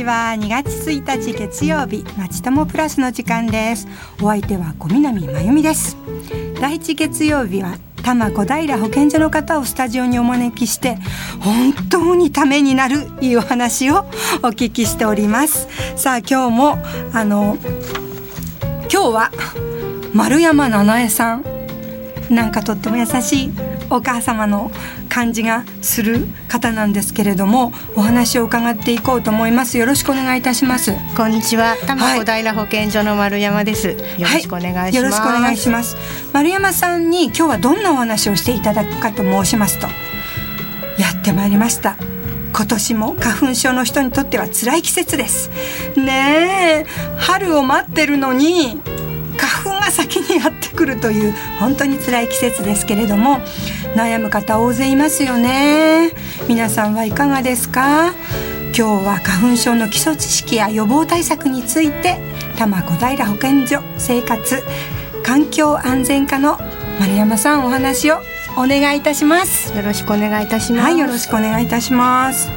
ちは。2月1日月曜日まちともプラスの時間です。お相手は小南真由美です。第一月曜日は多摩小平保健所の方をスタジオにお招きして本当にためになるいいお話をお聞きしております。さあ今日もあの今日は丸山七恵さん。なんかとっても優しいお母様の感じがする方なんですけれどもお話を伺っていこうと思います。よろしくお願いいたします。こんにちは。多摩小平保健所の丸山です、はい、よろしくお願いします、はい、よろしくお願いします。丸山さんに今日はどんなお話をしていただくかと申しますとやってまいりました。今年も花粉症の人にとっては辛い季節です。ねえ。春を待ってるのに花粉が先にやってくるという本当に辛い季節ですけれども悩む方大勢いますよね。皆さんはいかがですか？今日は花粉症の基礎知識や予防対策について多摩小平保健所生活環境安全課の丸山さんお話をお願いいたします。よろしくお願いいたします。はいよろしくお願いいたします。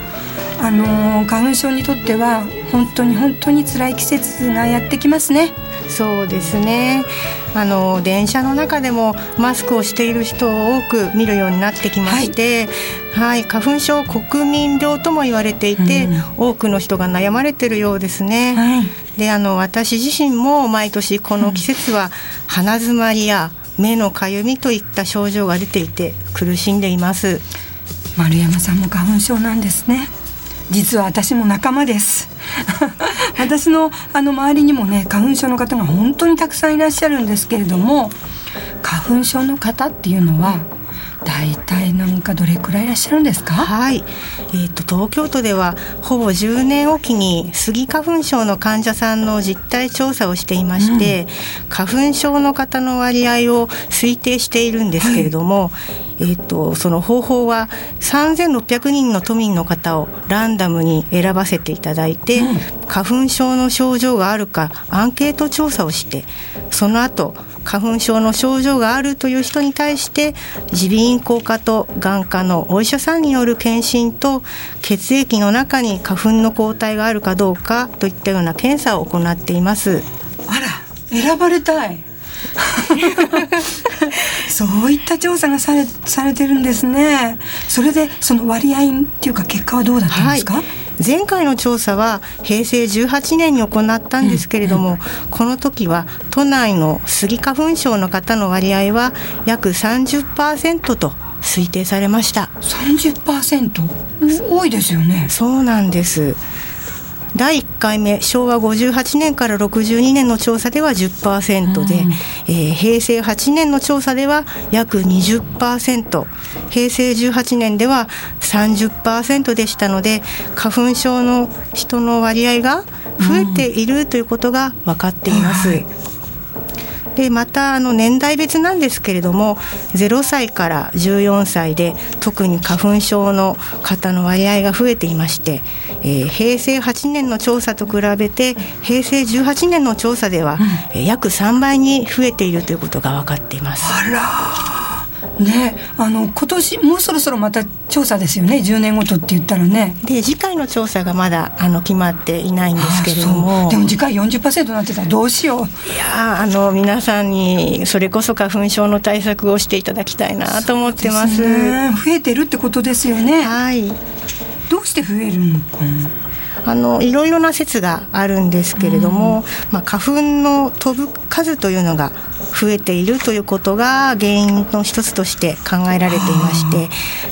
あの花粉症にとっては本当に本当に辛い季節がやってきますねそうですね。あの電車の中でもマスクをしている人を多く見るようになってきまして、はい、はい、花粉症国民病とも言われていて、うん、多くの人が悩まれてるようですね。はい、であの私自身も毎年この季節は鼻づまりや目のかゆみといった症状が出ていて苦しんでいます。丸山さんも花粉症なんですね。実は私も仲間です 私のあの周りにもね花粉症の方が本当にたくさんいらっしゃるんですけれども花粉症の方っていうのは大体なんかどれくらいいらっしゃるんですか？はい、えーと、東京都ではほぼ10年おきにスギ花粉症の患者さんの実態調査をしていまして、うん、花粉症の方の割合を推定しているんですけれども、はい、えーと、その方法は3600人の都民の方をランダムに選ばせていただいて、うん、花粉症の症状があるかアンケート調査をしてその後花粉症の症状があるという人に対して耳鼻咽喉科と眼科のお医者さんによる検診と血液の中に花粉の抗体があるかどうかといったような検査を行っています。あら選ばれたい そういった調査がされされてるんですね。それでその割合っていうか結果はどうだったんですか、はい。前回の調査は平成18年に行ったんですけれども、この時は都内のスギ花粉症の方の割合は約30%と推定されました。30%多いですよね。そうなんです第1回目昭和58年から62年の調査では10%で、うん、えー、平成8年の調査では約20%平成18年では30%でしたので花粉症の人の割合が増えているということが分かっています。うん。はいでまたあの年代別なんですけれども0歳から14歳で特に花粉症の方の割合が増えていまして、えー、平成8年の調査と比べて平成18年の調査では、うん、約3倍に増えているということが分かっています。あらねあの今年もうそろそろまた調査ですよね。10年ごとって言ったらね。で次回の調査がまだあの決まっていないんですけれども。でも次回40%になってたらどうしよう。いやあの皆さんにそれこそ花粉症の対策をしていただきたいなと思ってます、ね、増えてるってことですよね。はい。どうして増えるの？かあのいろいろな説があるんですけれども、うん、まあ、花粉の飛ぶ数というのが増えているということが原因の一つとして考えられていまし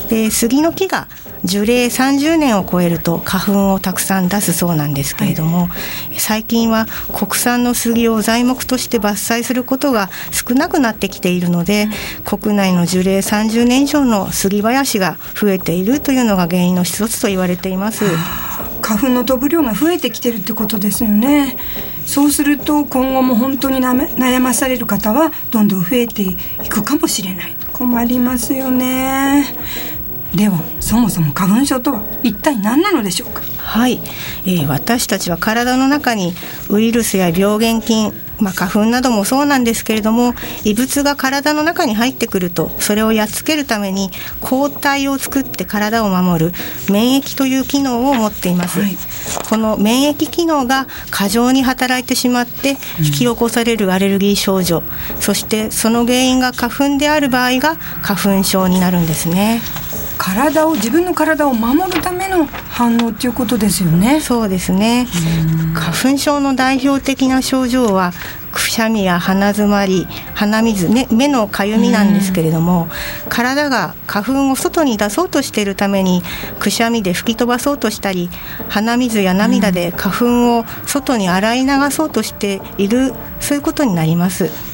てで杉の木が樹齢30年を超えると花粉をたくさん出すそうなんですけれども、はい、最近は国産の杉を材木として伐採することが少なくなってきているので、うん、国内の樹齢30年以上の杉林が増えているというのが原因の一つと言われています。花粉の飛ぶ量が増えてきてるってことですよね。そうすると今後も本当に悩まされる方はどんどん増えていくかもしれない。困りますよね。ではそもそも花粉症とは一体何なのでしょうか？はい、えー、私たちは体の中にウイルスや病原菌まあ、花粉などもそうなんですけれども異物が体の中に入ってくるとそれをやっつけるために抗体を作って体を守る免疫という機能を持っています、はい、この免疫機能が過剰に働いてしまって引き起こされるアレルギー症状、うん、そしてその原因が花粉である場合が花粉症になるんですね体を自分の体を守るための反応っていうことですよね。そうですね。花粉症の代表的な症状はくしゃみや鼻づまり鼻水、ね、目のかゆみなんですけれども、体が花粉を外に出そうとしているためにくしゃみで吹き飛ばそうとしたり鼻水や涙で花粉を外に洗い流そうとしているそういうことになります。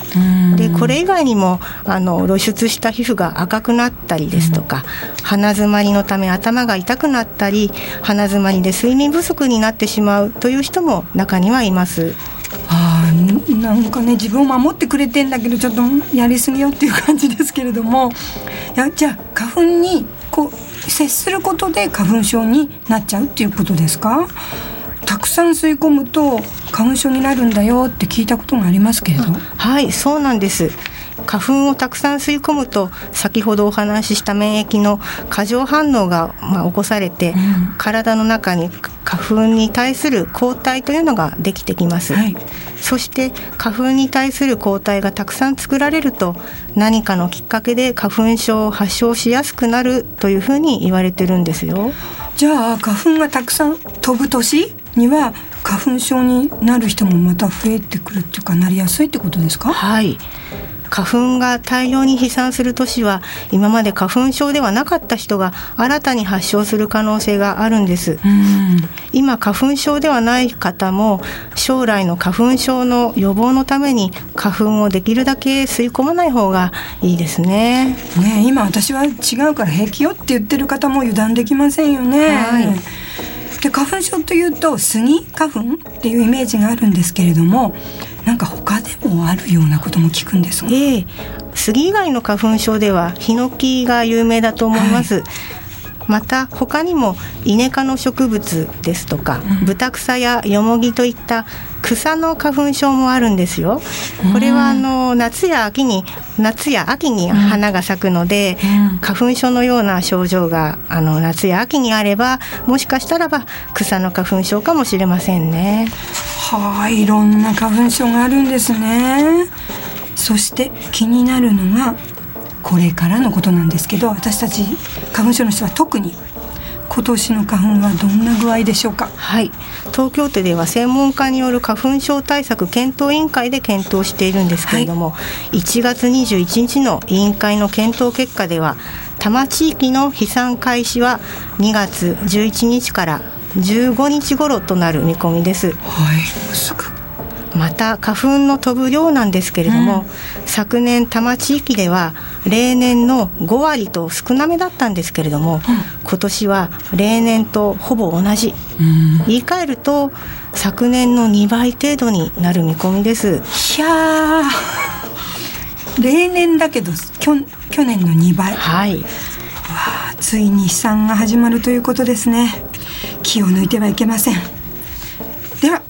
でこれ以外にもあの露出した皮膚が赤くなったりですとか、鼻づまりのため頭が痛くなったり鼻づまりで睡眠不足になってしまうという人も中にはいます。あなんかね自分を守ってくれてんだけどちょっとやりすぎよっていう感じですけれどもいやじゃあ花粉にこう接することで花粉症になっちゃうっていうことですか？たくさん吸い込むと花粉症になるんだよって聞いたことがありますけれど。はいそうなんです。花粉をたくさん吸い込むと先ほどお話しした免疫の過剰反応が、まあ、起こされて、うん、体の中に花粉に対する抗体というのができてきます、はい、そして花粉に対する抗体がたくさん作られると何かのきっかけで花粉症を発症しやすくなるというふうに言われてるんですよ。じゃあ花粉がたくさん飛ぶ年？には花粉症になる人もまた増えてくるっていうかなりやすいってことですか？はい。花粉が大量に飛散する年は今まで花粉症ではなかった人が新たに発症する可能性があるんです。今花粉症ではない方も将来の花粉症の予防のために花粉をできるだけ吸い込まない方がいいですね。ね今私は違うから平気よって言ってる方も油断できませんよね、はいで花粉症というとスギ花粉っていうイメージがあるんですけれどもなんか他でもあるようなことも聞くんですが、ええ、杉以外の花粉症ではヒノキが有名だと思います、はいまた他にもイネ科の植物ですとか、うん、ブタクサやヨモギといった草の花粉症もあるんですよ。これはあの夏や秋に夏や秋に花が咲くので、うん、花粉症のような症状があの夏や秋にあればもしかしたらば草の花粉症かもしれませんね。はい、いろんな花粉症があるんですね。そして気になるのがこれからのことなんですけど私たち花粉症の人は特に今年の花粉はどんな具合でしょうか？はい。東京都では専門家による花粉症対策検討委員会で検討しているんですけれども、はい、1月21日の委員会の検討結果では多摩地域の飛散開始は2月11日から15日頃となる見込みです。はい、また花粉の飛ぶ量なんですけれども、うん、昨年多摩地域では例年の5割と少なめだったんですけれども、うん、今年は例年とほぼ同じ、うん、言い換えると昨年の2倍程度になる見込みです。いや例年だけど去去年の2倍。はい。わあついに飛散が始まるということですね気を抜いてはいけませんでは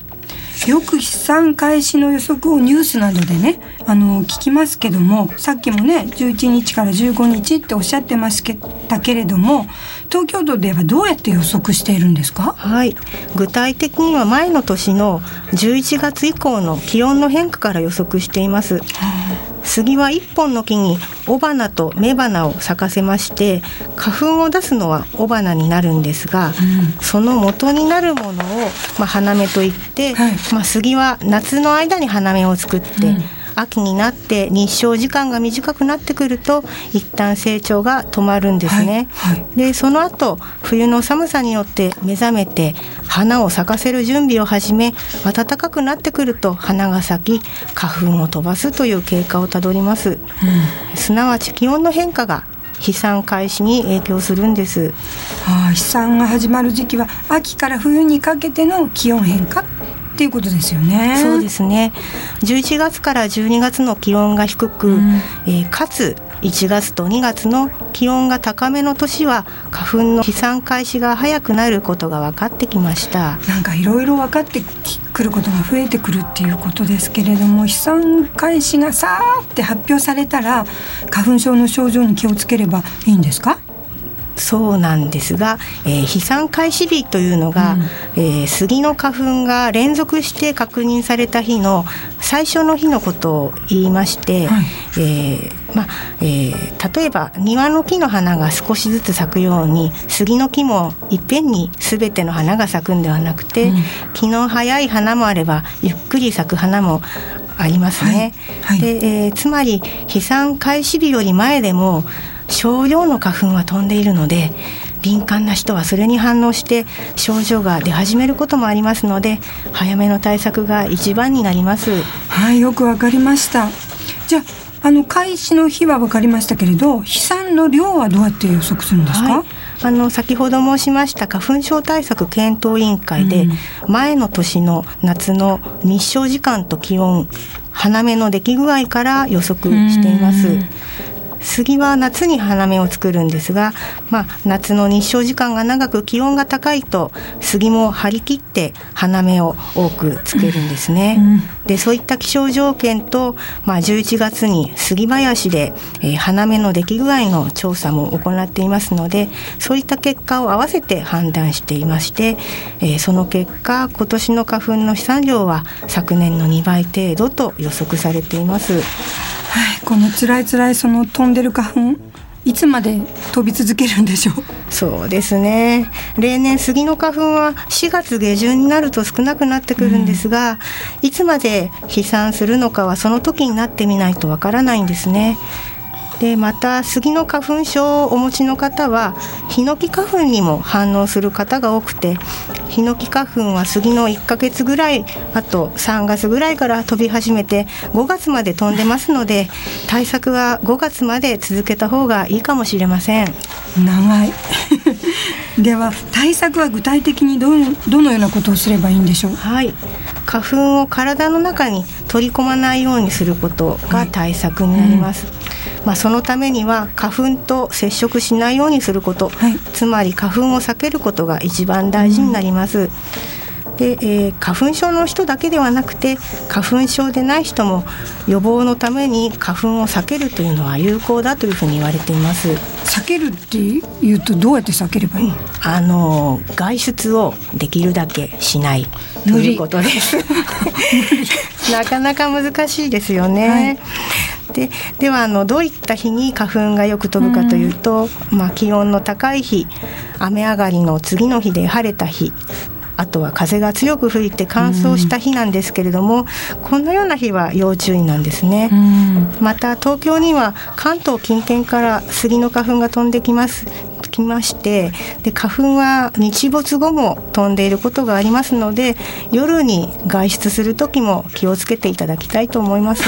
よく飛散開始の予測をニュースなどでねあの聞きますけどもさっきもね11日から15日っておっしゃってましたけれども東京都ではどうやって予測しているんですか？はい。具体的には前の年の11月以降の気温の変化から予測しています。はあ杉は1本の木に雄花と雌花を咲かせまして花粉を出すのは雄花になるんですが、うん、その元になるものを、まあ、花芽といって、はい、まあ、杉は夏の間に花芽を作って、うん秋になって日照時間が短くなってくると一旦成長が止まるんですね。はいはい、でその後冬の寒さによって目覚めて花を咲かせる準備を始め暖かくなってくると花が咲き花粉を飛ばすという経過をたどります、うん、すなわち気温の変化が飛散開始に影響するんです、はあ、飛散が始まる時期は秋から冬にかけての気温変化っっていうことですよね。そうですね。11月から12月の気温が低く、うん、えー、かつ1月と2月の気温が高めの年は花粉の飛散開始が早くなることが分かってきましたなんかいろいろ分かってくることが増えてくるっていうことですけれども飛散開始がさーって発表されたら花粉症の症状に気をつければいいんですか？そうなんですが、えー、飛散開始日というのが、うん、えー、杉の花粉が連続して確認された日の最初の日のことを言いまして、はい、えー、まえー、例えば庭の木の花が少しずつ咲くように杉の木もいっぺんに全ての花が咲くんではなくて、うん、気の早い花もあればゆっくり咲く花もありますね。はい。はい、でえー、つまり飛散開始日より前でも少量の花粉は飛んでいるので敏感な人はそれに反応して症状が出始めることもありますので早めの対策が一番になります。はいよくわかりました。じゃあの開始の日は分かりましたけれど飛散の量はどうやって予測するんですか、はい。あの先ほど申しました花粉症対策検討委員会で、前の年の夏の日照時間と気温花芽の出来具合から予測しています。杉は夏に花芽を作るんですが、まあ、夏の日照時間が長く気温が高いと杉も張り切って花芽を多くつけるんですね。うん、でそういった気象条件と、まあ、11月に杉林で、えー、花芽の出来具合の調査も行っていますのでそういった結果を合わせて判断していまして、えー、その結果今年の花粉の飛散量は昨年の2倍程度と予測されています。はい、この辛い辛いその飛んでる花粉いつまで飛び続けるんでしょう？そうですね。例年杉の花粉は4月下旬になると少なくなってくるんですが、うん、いつまで飛散するのかはその時になってみないとわからないんですねでまた杉の花粉症をお持ちの方はヒノキ花粉にも反応する方が多くてヒノキ花粉は杉の1ヶ月ぐらいあと3月ぐらいから飛び始めて5月まで飛んでますので対策は5月まで続けた方がいいかもしれません。長い。では対策は具体的にどどのようなことをすればいいんでしょう？はい。花粉を体の中に取り込まないようにすることが対策になります、はいうんまあ、そのためには花粉と接触しないようにすること、はい、つまり花粉を避けることが一番大事になります。うん、で、えー、花粉症の人だけではなくて花粉症でない人も予防のために花粉を避けるというのは有効だというふうに言われています。避けるっていうとどうやって避ければいい、あの外出をできるだけしないということです。なかなか難しいですよね、はいでではあのどういった日に花粉がよく飛ぶかというと、うん、まあ、気温の高い日雨上がりの次の日で晴れた日あとは風が強く吹いて乾燥した日なんですけれども、うん、このような日は要注意なんですね、うん、また東京には関東近県から杉の花粉が飛んできますきましてで花粉は日没後も飛んでいることがありますので夜に外出する時も気をつけていただきたいと思います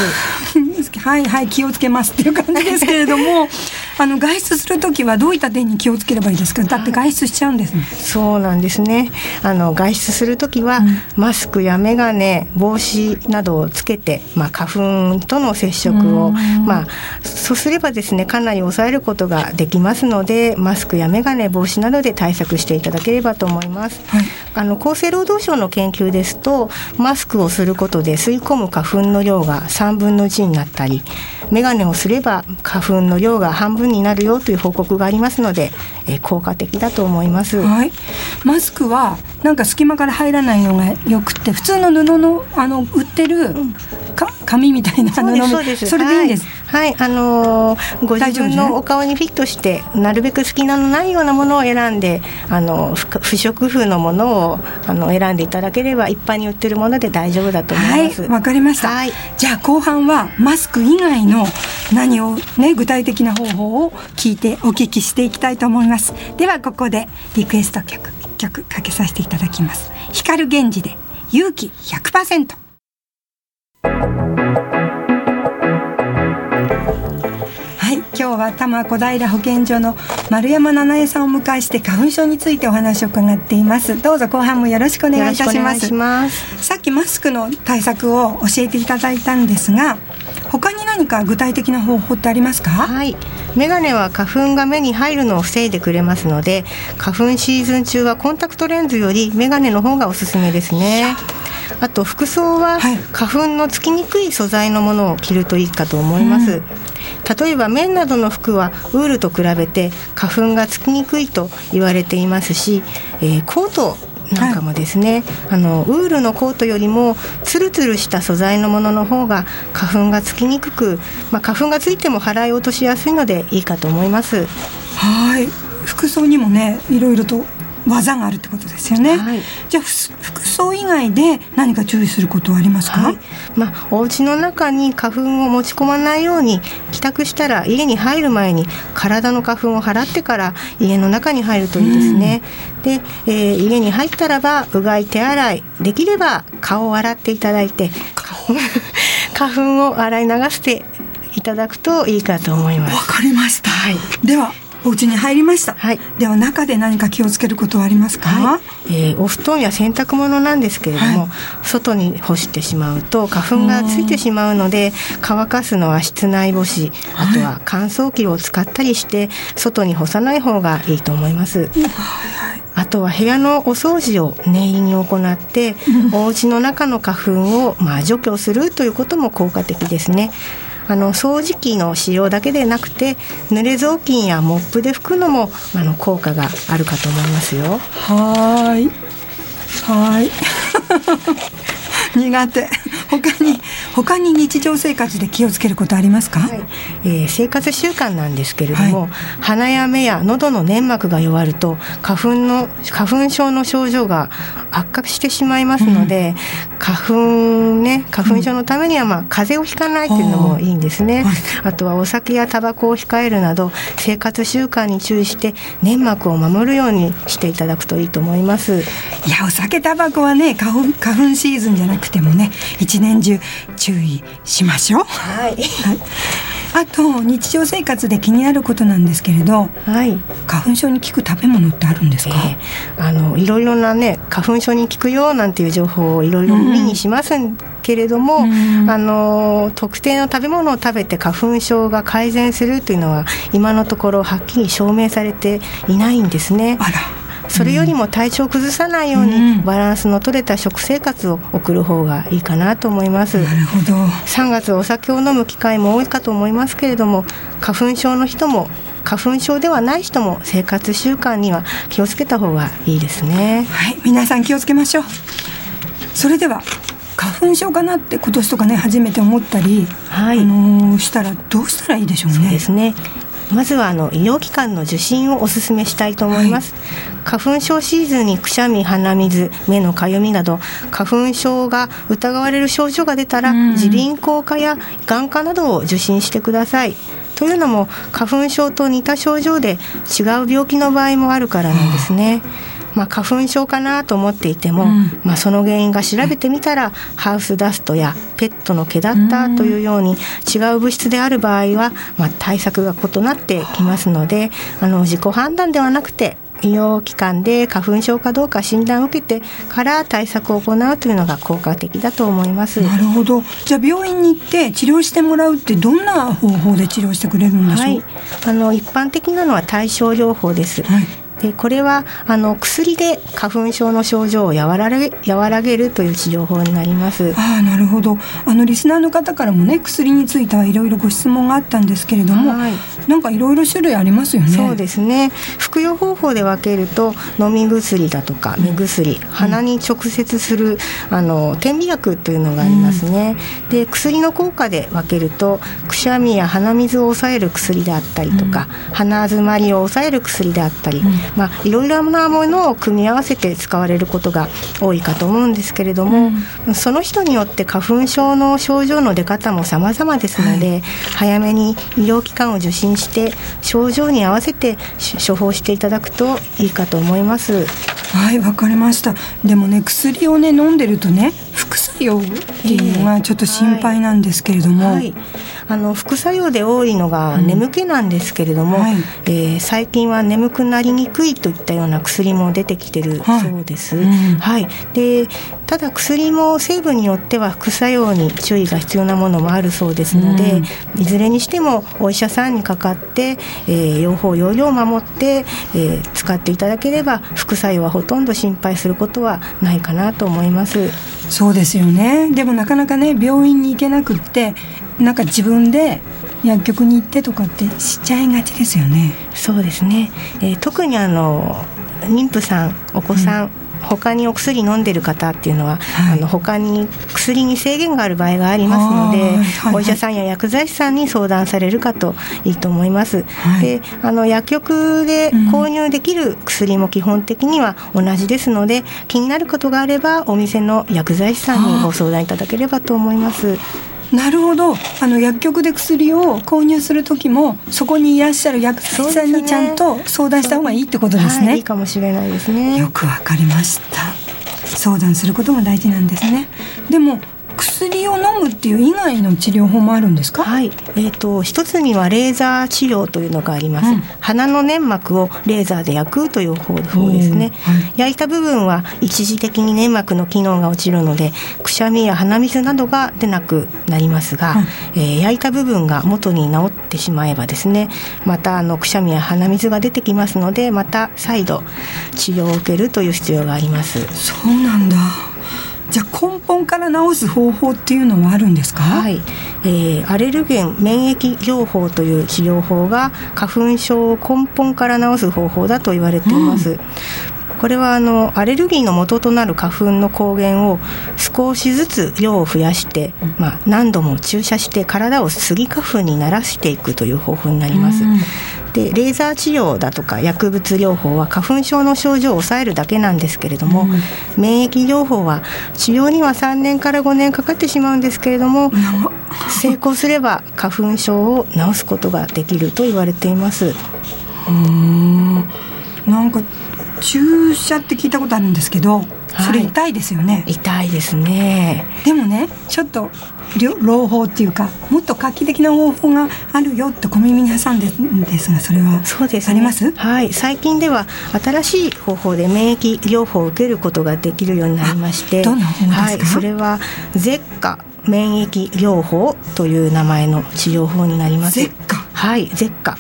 はいはい気をつけますっていう感じですけれども あの外出する時はどういった点に気をつければいいですか？だって外出しちゃうんですねそうなんですね。あの外出する時は、うん、マスクや眼鏡帽子などをつけて、まあ、花粉との接触を、まあ、そうすればですねかなり抑えることができますのでマスクや眼鏡帽子などで対策していただければと思います、はい、あの厚生労働省の研究ですとマスクをすることで吸い込む花粉の量が3分の1になったり眼鏡をすれば花粉の量が半分になるよという報告がありますので、えー、効果的だと思います、はい、マスクはなんか隙間から入らないのがよくて普通の布のあの売ってる、うん。紙みたいな布そうですそれでいいんです、はい、はい、あのー、ご自分のお顔にフィットしてなるべく隙間のないようなものを選んであの不織布のものをあの選んでいただければ一般に売ってるもので大丈夫だと思います。わ、はい、かりました、はい、じゃあ後半はマスク以外の何をね具体的な方法を聞いてお聞きしていきたいと思います。ではここでリクエスト曲曲かけさせていただきます。光源氏で勇気100%日は多摩小平保健所の丸山七恵さんをお迎えして花粉症についてお話を伺っています。どうぞ後半もよろしくお願いいたします。さっきマスクの対策を教えていただいたんですが他に何か具体的な方法ってありますか？はい。メガネは花粉が目に入るのを防いでくれますので花粉シーズン中はコンタクトレンズよりメガネの方がおすすめですね。あと服装は花粉のつきにくい素材のものを着るといいかと思います、うん。例えば綿などの服はウールと比べて花粉がつきにくいと言われていますし、えー、コートなんかもですね、はい、あのウールのコートよりもツルツルした素材のものの方が花粉がつきにくく、まあ、花粉がついても払い落としやすいのでいいかと思います。はい服装にもねいろいろと技があるってことですよね、はい、じゃあ服装以外で何か注意することはありますか、はい、まあ、お家の中に花粉を持ち込まないように帰宅したら家に入る前に体の花粉を払ってから家の中に入るといいですね、うん、で、えー、家に入ったらばうがい手洗いできれば顔を洗っていただいて 花粉を洗い流していただくといいかと思います。わかりました、はい、ではお家に入りました、はい、では中で何か気をつけることはありますか、はい、えー、お布団や洗濯物なんですけれども、はい、外に干してしまうと花粉がついてしまうので乾かすのは室内干しあとは乾燥機を使ったりして外に干さない方がいいと思います、はいあとは部屋のお掃除を念入りに行って、お家の中の花粉をまあ除去するということも効果的ですね。あの掃除機の使用だけでなくて濡れ雑巾やモップで拭くのもあの効果があるかと思いますよ。はいはい苦手。他に他に日常生活で気をつけることありますか、はい、えー、生活習慣なんですけれども、はい、鼻や目や喉の粘膜が弱ると花粉の花粉症の症状が悪化してしまいますので、うん、花粉ね花粉症のためにはまあ風邪をひかないっていうのもいいんですね、はい、あとはお酒やタバコを控えるなど生活習慣に注意して粘膜を守るようにしていただくといいと思います。いやお酒タバコはね花粉花粉シーズンじゃなくてもね一年中注意しましょう。はい、あと日常生活で気になることなんですけれど、はい、花粉症に効く食べ物ってあるんですか、えー、あのいろいろなね花粉症に効くよなんていう情報をいろいろ目にしますけれども、うん、あの特定の食べ物を食べて花粉症が改善するというのは今のところはっきり証明されていないんですね。あらそれよりも体調を崩さないようにバランスの取れた食生活を送る方がいいかなと思います。なるほど。3月お酒を飲む機会も多いかと思いますけれども花粉症の人も花粉症ではない人も生活習慣には気をつけた方がいいですね。はい皆さん気をつけましょう。それでは花粉症かなって今年とかね初めて思ったり、はい。あのー、したらどうしたらいいでしょうね。そうですねまずはあの医療機関の受診をお勧めしたいと思います、はい、花粉症シーズンにくしゃみ鼻水目のかゆみなど花粉症が疑われる症状が出たら耳鼻咽喉科や眼科などを受診してください。というのも花粉症と似た症状で違う病気の場合もあるからなんですね、まあ、花粉症かなと思っていても、うん、まあ、その原因が調べてみたらハウスダストやペットの毛だったというように違う物質である場合は、まあ、対策が異なってきますのであの自己判断ではなくて医療機関で花粉症かどうか診断を受けてから対策を行うというのが効果的だと思います。なるほど。じゃあ病院に行って治療してもらうってどんな方法で治療してくれるんでしょう、はい、あの一般的なのは対症療法です、はいでこれはあの薬で花粉症の症状を和らげ和らげるという治療法になります。ああなるほど。あのリスナーの方からもね薬についてはいろいろご質問があったんですけれども、はい、なんかいろいろ種類ありますよね。そうですね。服用方法で分けると飲み薬だとか目薬、うん、鼻に直接するあの点鼻薬というのがありますね。うん、で薬の効果で分けるとくしゃみや鼻水を抑える薬であったりとか、うん、鼻づまりを抑える薬であったり。まあ、いろいろなものを組み合わせて使われることが多いかと思うんですけれども、うん、その人によって花粉症の症状の出方も様々ですので、はい、早めに医療機関を受診して症状に合わせて処方していただくといいかと思います。はいわかりました。でもね薬をね飲んでるとね副作用っていうのがちょっと心配なんですけれども、はい。はいあの副作用で多いのが眠気なんですけれども、うんはい、えー、最近は眠くなりにくいといったような薬も出てきてるそうです。はい、うん。はい、でただ薬も成分によっては副作用に注意が必要なものもあるそうですので、うん、いずれにしてもお医者さんにかかって、えー、用法用量を守って、えー、使っていただければ副作用はほとんど心配することはないかなと思います。そうですよねでもなかなかね病院に行けなくってなんか自分で薬局に行ってとかってしちゃいがちですよね。そうですね、えー、特にあの妊婦さんお子さん、うん他にお薬飲んでる方っていうのは、はい、あの他に薬に制限がある場合がありますので、はい、お医者さんや薬剤師さんに相談されるかといいと思います。はい、であの薬局で購入できる薬も基本的には同じですので、うん、気になることがあればお店の薬剤師さんにご相談いただければと思います。なるほど。あの薬局で薬を購入する時もそこにいらっしゃる薬剤師さんにちゃんと相談した方がいいってことですね、はい、いいかもしれないですね。よくわかりました。相談することが大事なんですね。でも薬を飲むっていう以外の治療法もあるんですか？はい、えーと、一つにはレーザー治療というのがあります、うん、鼻の粘膜をレーザーで焼くという方法ですね、はい、焼いた部分は一時的に粘膜の機能が落ちるのでくしゃみや鼻水などが出なくなりますが、うん、えー、焼いた部分が元に治ってしまえばですねまたあのくしゃみや鼻水が出てきますのでまた再度治療を受けるという必要があります。そうなんだじゃあ根本から治す方法っていうのはあるんですか、はい。えー、アレルゲン免疫療法という治療法が花粉症を根本から治す方法だと言われています。うん。これはあのアレルギーの元となる花粉の抗原を少しずつ量を増やして、まあ、何度も注射して体をスギ花粉に慣らしていくという方法になります。でレーザー治療だとか薬物療法は花粉症の症状を抑えるだけなんですけれども、うん、免疫療法は治療には3年から5年かかってしまうんですけれども、成功すれば花粉症を治すことができると言われています。うん。なんか注射って聞いたことあるんですけど、それ痛いですよね、痛いですね。でもねちょっと朗報っていうかもっと画期的な方法があるよって小耳に挟んでんですがそれはそうです、ね、あります？はい。最近では新しい方法で免疫療法を受けることができるようになりましてどんな方法ですか、はい、それは舌下免疫療法という名前の治療法になります。舌下。はい。舌下。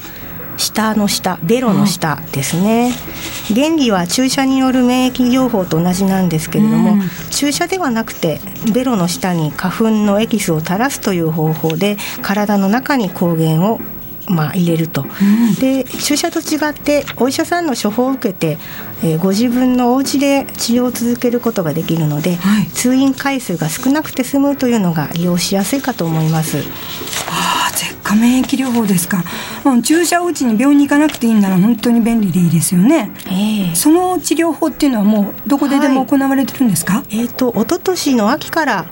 下の下。ベロの下ですね、うん、原理は注射による免疫療法と同じなんですけれども、うん、注射ではなくてベロの下に花粉のエキスを垂らすという方法で体の中に抗原をまあ、入れると、うん、で注射と違ってお医者さんの処方を受けて、えー、ご自分のお家で治療を続けることができるので、はい、通院回数が少なくて済むというのが利用しやすいかと思います。あ舌下免疫療法ですか、うん、注射を打ちに病院に行かなくていいんなら本当に便利でいいですよね、えー、その治療法っていうのはもうどこででも行われてるんですか、はい、えっ、ー、と一昨年の秋から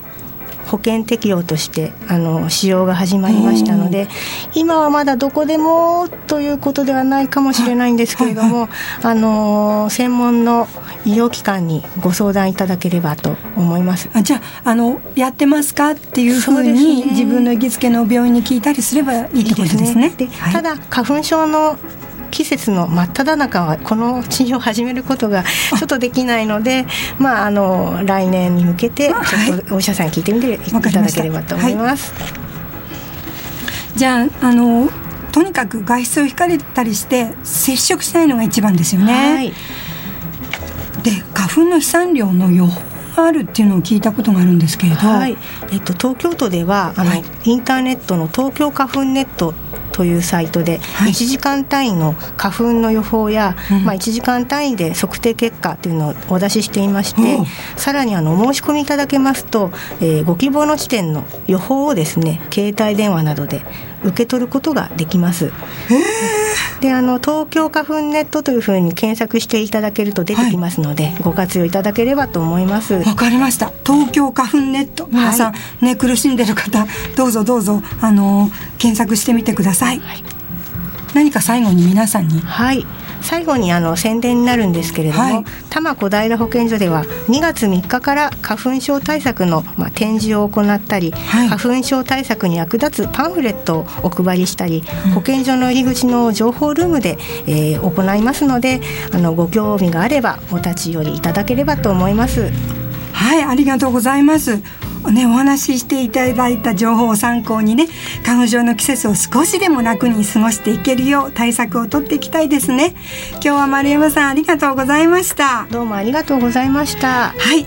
保険適用としてあの使用が始まりましたので今はまだどこでもということではないかもしれないんですけれども、あの専門の医療機関にご相談いただければと思います。あじゃあのやってますかっていうふうに、ね、自分の行きつけの病院に聞いたりすればいいってことですね。で、はい、ただ花粉症の季節の真っ只中はこの治療を始めることがちょっとできないのでまああの来年に向けてちょっとお医者さんに聞いてみていただければと思います。はい、じゃああのとにかく外出を控えたりして接触しないのが一番ですよね。はい、で花粉の飛散量の予報があるっていうのを聞いたことがあるんですけれど、はい、えっと、東京都ではあの、はい、インターネットの東京花粉ネットというサイトで1時間単位の花粉の予報や、はい、まあ、1時間単位で測定結果というのをお出ししていまして、さらにあの申し込みいただけますと、えー、ご希望の地点の予報をですね携帯電話などで受け取ることができます。であの東京花粉ネットというふうに検索していただけると出てきますので、はい、ご活用いただければと思います。わかりました。東京花粉ネット皆さん、はい、ね苦しんでる方どうぞどうぞあの検索してみてください。はい、何か最後に皆さんにはい最後にあの宣伝になるんですけれども、はい、多摩小平保健所では2月3日から花粉症対策の、まあ、展示を行ったり、はい、花粉症対策に役立つパンフレットをお配りしたり、うん、保健所の入り口の情報ルームで、えー、行いますのであのご興味があればお立ち寄りいただければと思います。はいありがとうございますね、お話ししていただいた情報を参考にね花粉症の季節を少しでも楽に過ごしていけるよう対策をとっていきたいですね。今日は丸山さんありがとうございました。どうもありがとうございました。はい。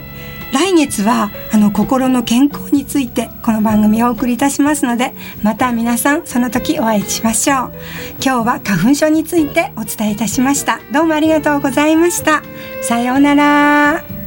来月はあの心の健康についてこの番組をお送りいたしますのでまた皆さんその時お会いしましょう。今日は花粉症についてお伝えいたしました。どうもありがとうございました。さようなら